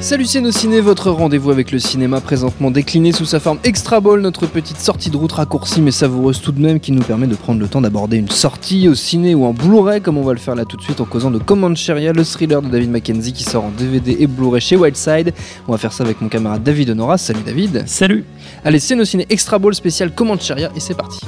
Salut Ciné, votre rendez-vous avec le cinéma présentement décliné sous sa forme extra ball, notre petite sortie de route raccourcie mais savoureuse tout de même qui nous permet de prendre le temps d'aborder une sortie au ciné ou en Blu-ray comme on va le faire là tout de suite en causant de Comancheria, le thriller de David Mackenzie qui sort en DVD et Blu-ray chez Wildside. On va faire ça avec mon camarade David Honora. Salut David. Salut. Allez, Ciné extra ball spécial Comancheria et c'est parti.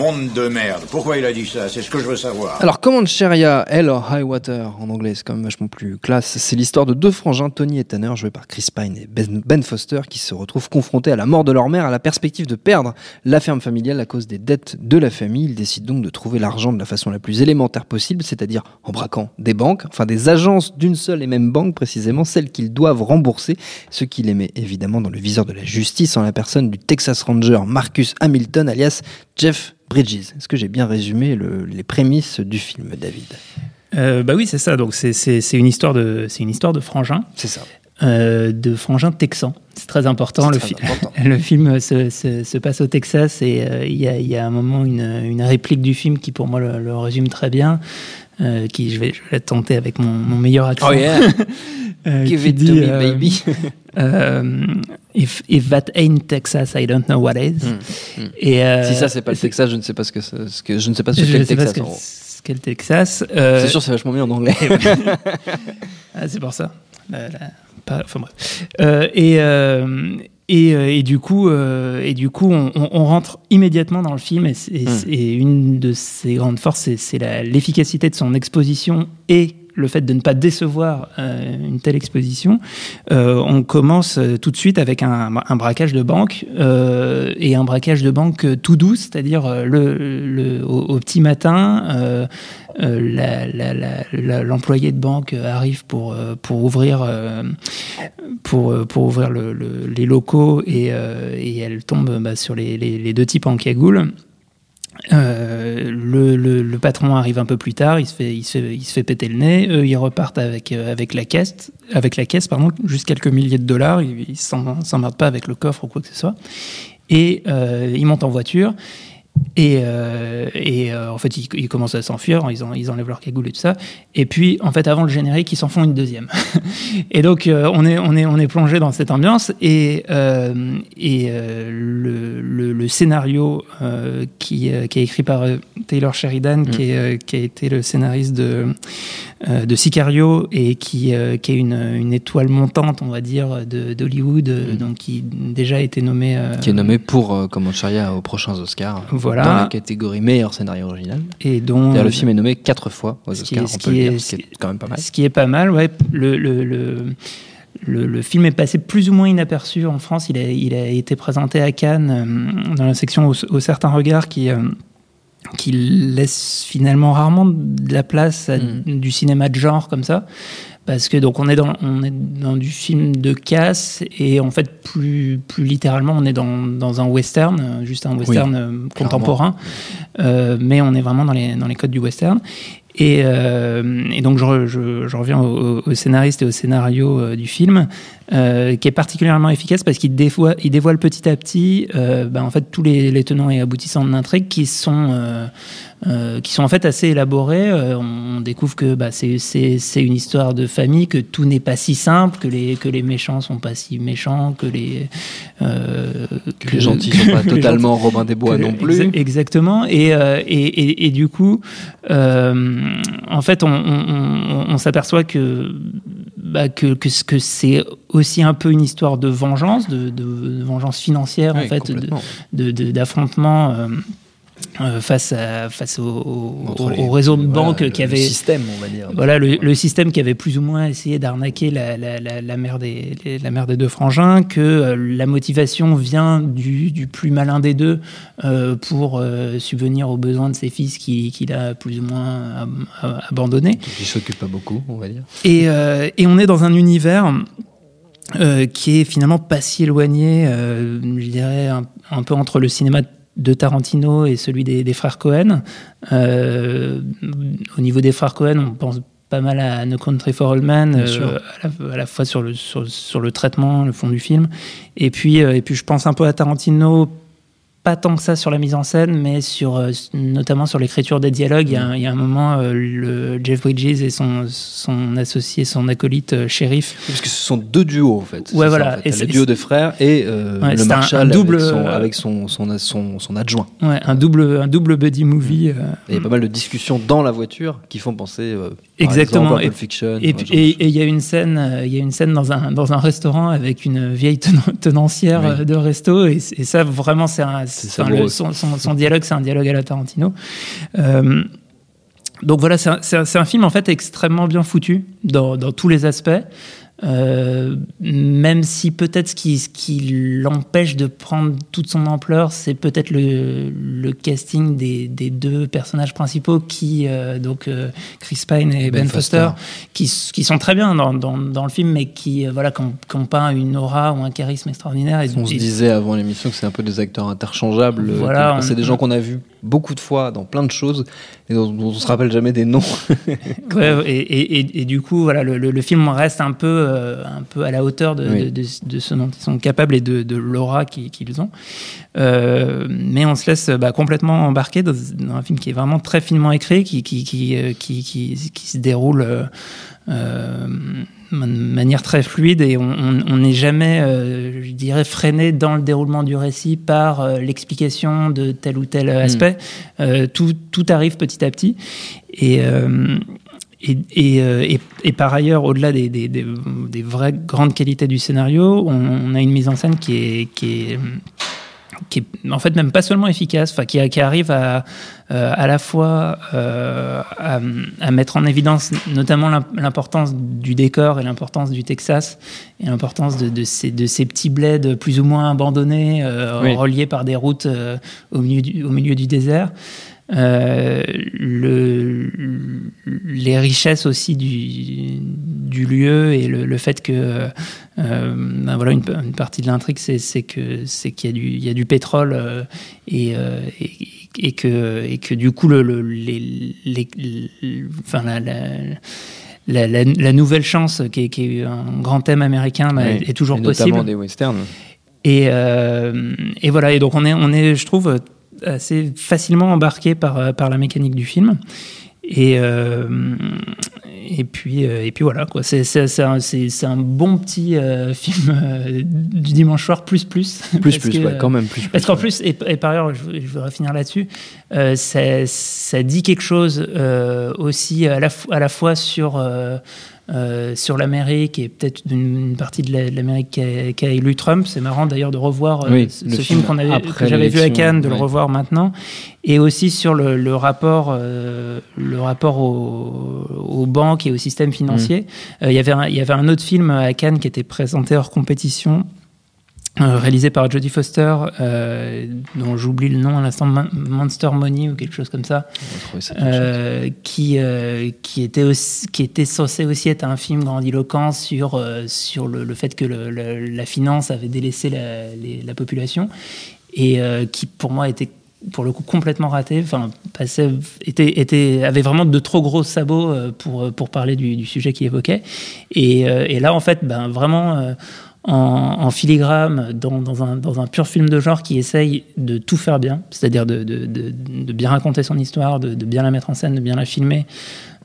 Monde de merde. Pourquoi il a dit ça? C'est ce que je veux savoir. Alors, Comancheria, Hell or High Water, en anglais, c'est quand même vachement plus classe. C'est l'histoire de deux frangins, Tony et Tanner, joués par Chris Pine et Ben, Ben Foster, qui se retrouvent confrontés à la mort de leur mère, à la perspective de perdre la ferme familiale à cause des dettes de la famille. Ils décident donc de trouver l'argent de la façon la plus élémentaire possible, c'est-à-dire en braquant des banques, enfin des agences d'une seule et même banque, précisément celles qu'ils doivent rembourser, ce qui les met évidemment dans le viseur de la justice en la personne du Texas Ranger Marcus Hamilton, alias Jeff Bridges. Est-ce que j'ai bien résumé les prémices du film, David? Euh, Bah oui, c'est ça. Donc c'est une histoire de c'est une histoire de frangin. C'est ça. Euh, de frangin texan. C'est très important. Le, le, film se, se, passe au Texas et euh, il y, a, y, a, un moment une, une, réplique du film qui pour moi le, résume très bien. Euh, qui je vais, je vais tenter avec mon, mon meilleur accent. Oh yeah. Give it to me, baby. if, if that ain't Texas, I don't know what is. Hmm, hmm. Et, si ça c'est pas le Texas, je ne sais pas ce que, ce que je ne sais pas ce qu'est le Texas. Ce qu'est le Texas. c'est sûr, c'est vachement mieux en anglais. ah, c'est pour ça. La, la, enfin bref. Euh, et, euh, et, euh, et, du coup, et du coup on, on, rentre immédiatement dans le film. Et, et, hmm. et une de ses grandes forces, c'est l'efficacité de son exposition et le fait de ne pas décevoir euh, une telle exposition, euh, on commence euh, tout de suite avec un, braquage de banque et un braquage de banque tout doux, c'est-à-dire le, au, petit matin, l'employé de banque arrive pour, pour ouvrir, pour, pour ouvrir le, les locaux et, elle tombe bah, sur les, les, les, deux types en cagoule. Euh, le, le, patron arrive un peu plus tard, il se fait, il se il se fait péter le nez. Eux, ils repartent avec, euh, avec la caisse, avec la caisse, pardon, juste quelques milliers de dollars. Ils, ils s'emmerdent pas avec le coffre ou quoi que ce soit. Et euh, ils montent en voiture. Et, euh, et euh, en fait, ils, ils, commencent à s'enfuir, ils, ils, enlèvent leur cagoule et tout ça. Et puis, en fait, avant le générique, ils s'en font une deuxième. et donc, euh, on, est, on, est, on est plongé dans cette ambiance. Et, et le, le, le, scénario qui, qui, est écrit par Taylor Sheridan, qui, est, qui, a été le scénariste de, de Sicario et qui, qui est une, une, étoile montante, on va dire, d'Hollywood, mm. donc qui déjà a été nommé. qui est nommé pour Comancheria aux prochains Oscars. Voilà. Dans la catégorie meilleur scénario original. Et donc, le film est nommé quatre fois aux Oscars, ce qui est, ce qui est quand même pas mal. Ce qui est pas mal, ouais. Le, le, le, le, film est passé plus ou moins inaperçu en France. Il a, il a été présenté à Cannes euh, dans la section au, certains regards qui, euh, qui laisse finalement rarement de la place à mm. du cinéma de genre comme ça parce que donc on est dans on est dans du film de casse et en fait plus plus littéralement on est dans, dans un western juste un western euh, contemporain. Euh, mais on est vraiment dans les dans les codes du western. Et, euh, et donc je, je, je reviens au, au, scénariste et au scénario du film euh, qui est particulièrement efficace parce qu'il dévoile, il dévoile petit à petit euh, ben, en fait tous les, les, tenants et aboutissants de l'intrigue qui sont euh, qui sont en fait assez élaborés. Euh, on découvre que bah, c'est une histoire de famille, que tout n'est pas si simple, que les, que les méchants sont pas si méchants, que les, euh, que, les gentils sont pas totalement Robin des Bois non plus. exactement. Et, euh, et, et, et, du coup, en fait, on, on, on s'aperçoit que, bah, que, que, que c'est aussi un peu une histoire de vengeance, de, de, vengeance financière, en fait, d'affrontement. Euh, face, à, face au, au- Entre au- les- au réseau de voilà, banques qui le avait système, on va dire. voilà le, le système qui avait plus ou moins essayé d'arnaquer la, la, la, la mère des les- la mère des deux frangins que euh, la motivation vient du, du plus malin des deux euh, pour subvenir aux besoins de ses fils qui- qu'il a plus ou moins ab- ab- abandonnés Qui s'occupe pas beaucoup, on va dire. et, et on est dans un univers qui est finalement pas si éloigné, je dirais, un, un peu entre le cinéma de Tarantino et celui des, des frères Cohen. Euh, au niveau des frères Cohen, on pense pas mal à No Country for Old Men, euh, à, la, à la fois sur le, sur, sur le traitement, le fond du film. Et puis, euh, et puis je pense un peu à Tarantino, pas tant que ça sur la mise en scène, mais sur, euh, notamment sur l'écriture des dialogues. Il y a, un- il y a un moment, euh, le Jeff Bridges et son, son associé, son acolyte euh, shérif, Parce que ce sont deux duos en fait. Ouais, voilà. Ça, en fait. Et T'as c'est- le duo des frères et euh, Ouais, le c'est un- Marshall un double, avec, son, euh, avec son, son, son, son adjoint. ouais, un, double, un double buddy movie. Et Il y a pas mal de discussions dans la voiture qui font penser Exactement. exemple, Et- Fiction. Il y a une scène, euh, il y a une scène dans un dans un restaurant avec une vieille tenan- tenancière Oui. euh, de resto et, ça vraiment c'est un, C'est le- son, son, son dialogue c'est un dialogue à la Tarantino. Euh, donc voilà, c'est un, un film en fait extrêmement bien foutu dans, dans tous les aspects. Euh, même si peut-être ce qui, ce qui l'empêche de prendre toute son ampleur, c'est peut-être le, le casting des, des deux personnages principaux qui, euh, donc euh, Chris Pine et Ben, Ben Foster, Foster. qui, sont très bien dans, dans, dans le film, mais qui voilà, qui ont, qui ont pas une aura ou un charisme extraordinaire. Et- On se disait avant l'émission que c'est un peu des acteurs interchangeables. Voilà, c'est des gens qu'on a vus beaucoup de fois dans plein de choses et dont, dont on se rappelle jamais des noms. Ouais, et, et, et, et du coup, voilà, le, le, le film reste un peu, euh, un peu à la hauteur de, Oui. de, de, de ce dont ils sont capables et de, l'aura qu'ils ont. Euh, mais on se laisse bah, complètement embarquer dans, dans un film qui est vraiment très finement écrit, qui, qui, qui, euh, qui, se déroule de manière très fluide et on- n'est jamais, euh, je dirais, freiné dans le déroulement du récit par euh, l'explication de tel ou tel aspect. Euh, tout, tout arrive petit à petit. Et, euh, et, et, euh, et- et par ailleurs, au-delà des, des, des, des vraies grandes qualités du scénario, on, on a une mise en scène qui est, qui est, qui est en fait même pas seulement efficace, enfin qui, qui arrive à, euh, à la fois euh, à, à mettre en évidence notamment l'im- l'importance du décor et l'importance du Texas et l'importance de, de, ces, de ces petits bleds plus ou moins abandonnés, euh, Oui. reliés par des routes euh, au, milieu du, au milieu du désert. Euh, le, les richesses aussi du, du lieu et le, le fait que euh, ben voilà une, une partie de l'intrigue c'est que c'est qu'il y a du il y a du pétrole euh, et, euh, et et que et que du coup le, le- les, les, les- enfin la, la la, la- la nouvelle chance, qui est, qui est un grand thème américain, bah, Oui. est toujours Et notamment possible. des westerns. Et, euh, et voilà, et donc on est, on est, je trouve, assez facilement embarqué par, euh, par la mécanique du film. Et, euh, et, puis, euh, et puis voilà, quoi. C'est, c'est, c'est un, c'est- un bon petit euh, film euh, du dimanche soir, plus plus. Plus, plus, que, ouais, quand même, plus, plus. parce qu'en ouais. plus, et, et par ailleurs, je, je voudrais finir là-dessus, ça, ça dit quelque chose aussi à la, à la fois sur, euh, euh, sur l'Amérique et peut-être une, une partie de la- de l'Amérique qui a, qui a élu Trump. C'est marrant d'ailleurs de revoir euh, Oui, ce, film film qu'on avait, que j'avais vu à Cannes, de le revoir maintenant. Et aussi sur le, le rapport, euh, le rapport au- aux banques et au système financier. Mm. Euh, il y avait un- il y avait un autre film à Cannes qui était présenté hors compétition euh, réalisé par Jodie Foster, euh, dont j'oublie le nom à l'instant, Mon- Monster Money ou quelque chose comme ça, euh, qui, euh, qui, était aussi, qui était censé aussi être un film grandiloquent sur, euh, sur le, le fait que le- le- la finance avait délaissé la, les- la population, et euh, qui pour moi était pour le coup complètement raté, enfin, passait, était, était, avait vraiment de trop gros sabots euh, pour, pour parler du, du sujet qu'il évoquait. Et, euh, et là, en fait, ben, vraiment, euh, en, filigrane, dans, un, pur film de genre qui essaye de tout faire bien, c'est-à-dire de, bien raconter son histoire, de, bien la mettre en scène, de bien la filmer,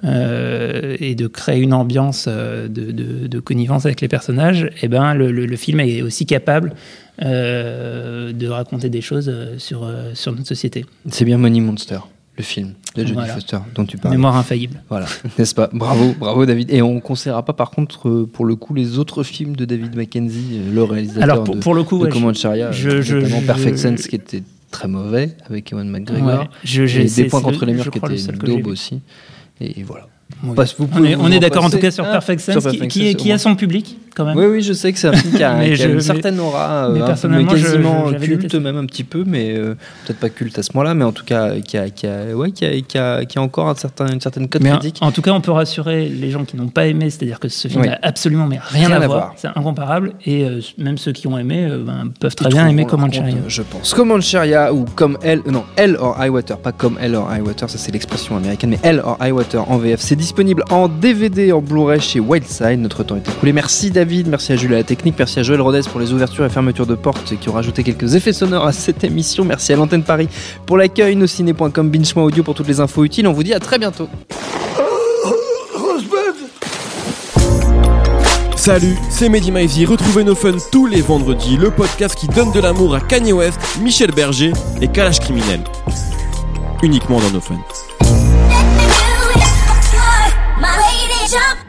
euh, et de créer une ambiance euh, de, connivence avec les personnages, et ben le, film est aussi capable euh, de raconter des choses sur, sur notre société. C'est bien Money Monster, le film de Jodie Voilà. Foster dont tu parles. Mémoire infaillible. Voilà, n'est-ce pas? Bravo, bravo David. Et on ne conseillera pas par contre euh, pour le coup les autres films de David Mackenzie, euh, le réalisateur Alors pour, de, pour le coup, de ouais, Command Sharia, je- je- notamment je- Perfect Sense qui était très mauvais avec Ewan McGregor. Ouais, je- Et des points contre le- les murs qui étaient daube aussi. Et voilà. Oui. Passe- vous On est, d'accord en tout cas sur Ah, Perfect Sense, qui, Perfect qui, Sense, est- au qui a son public quand même. Oui, oui, je sais que c'est un film qui a, Mais qui a je- une mais- certaine aura, mais euh, un peu- personnellement, mais je- quasiment je- culte détesté. même un petit peu, mais euh, peut-être pas culte à ce moment-là, mais en tout cas qui a, qui a, ouais, qui a, qui a, qui a encore un certain, une certaine cote Mais en, critique. en tout cas, on peut rassurer les gens qui n'ont pas aimé, c'est-à-dire que ce film Oui. n'a absolument mais rien, Rien à, à voir, c'est incomparable, et euh, même ceux qui ont aimé euh, ben, peuvent très Ils bien aimer Cherry. Je pense. Command Sharia ou comme Elle, non, Elle or High Water, pas comme Elle or High Water, ça c'est l'expression américaine, mais Elle or High Water en VF. Disponible en DVD, en Blu-ray chez Wildside. Notre temps est écoulé. Merci David, merci à Jules à la technique, merci à Joël Rodez pour les ouvertures et fermetures de portes qui ont rajouté quelques effets sonores à cette émission. Merci à l'antenne Paris pour l'accueil, nosciné.com, binge audio pour toutes les infos utiles. On vous dit à très bientôt. Salut, c'est Mehdi Maizy. Retrouvez nos fun tous les vendredis, le podcast qui donne de l'amour à Kanye West, Michel Berger et Kalash Criminel. Uniquement dans nos fun. jump.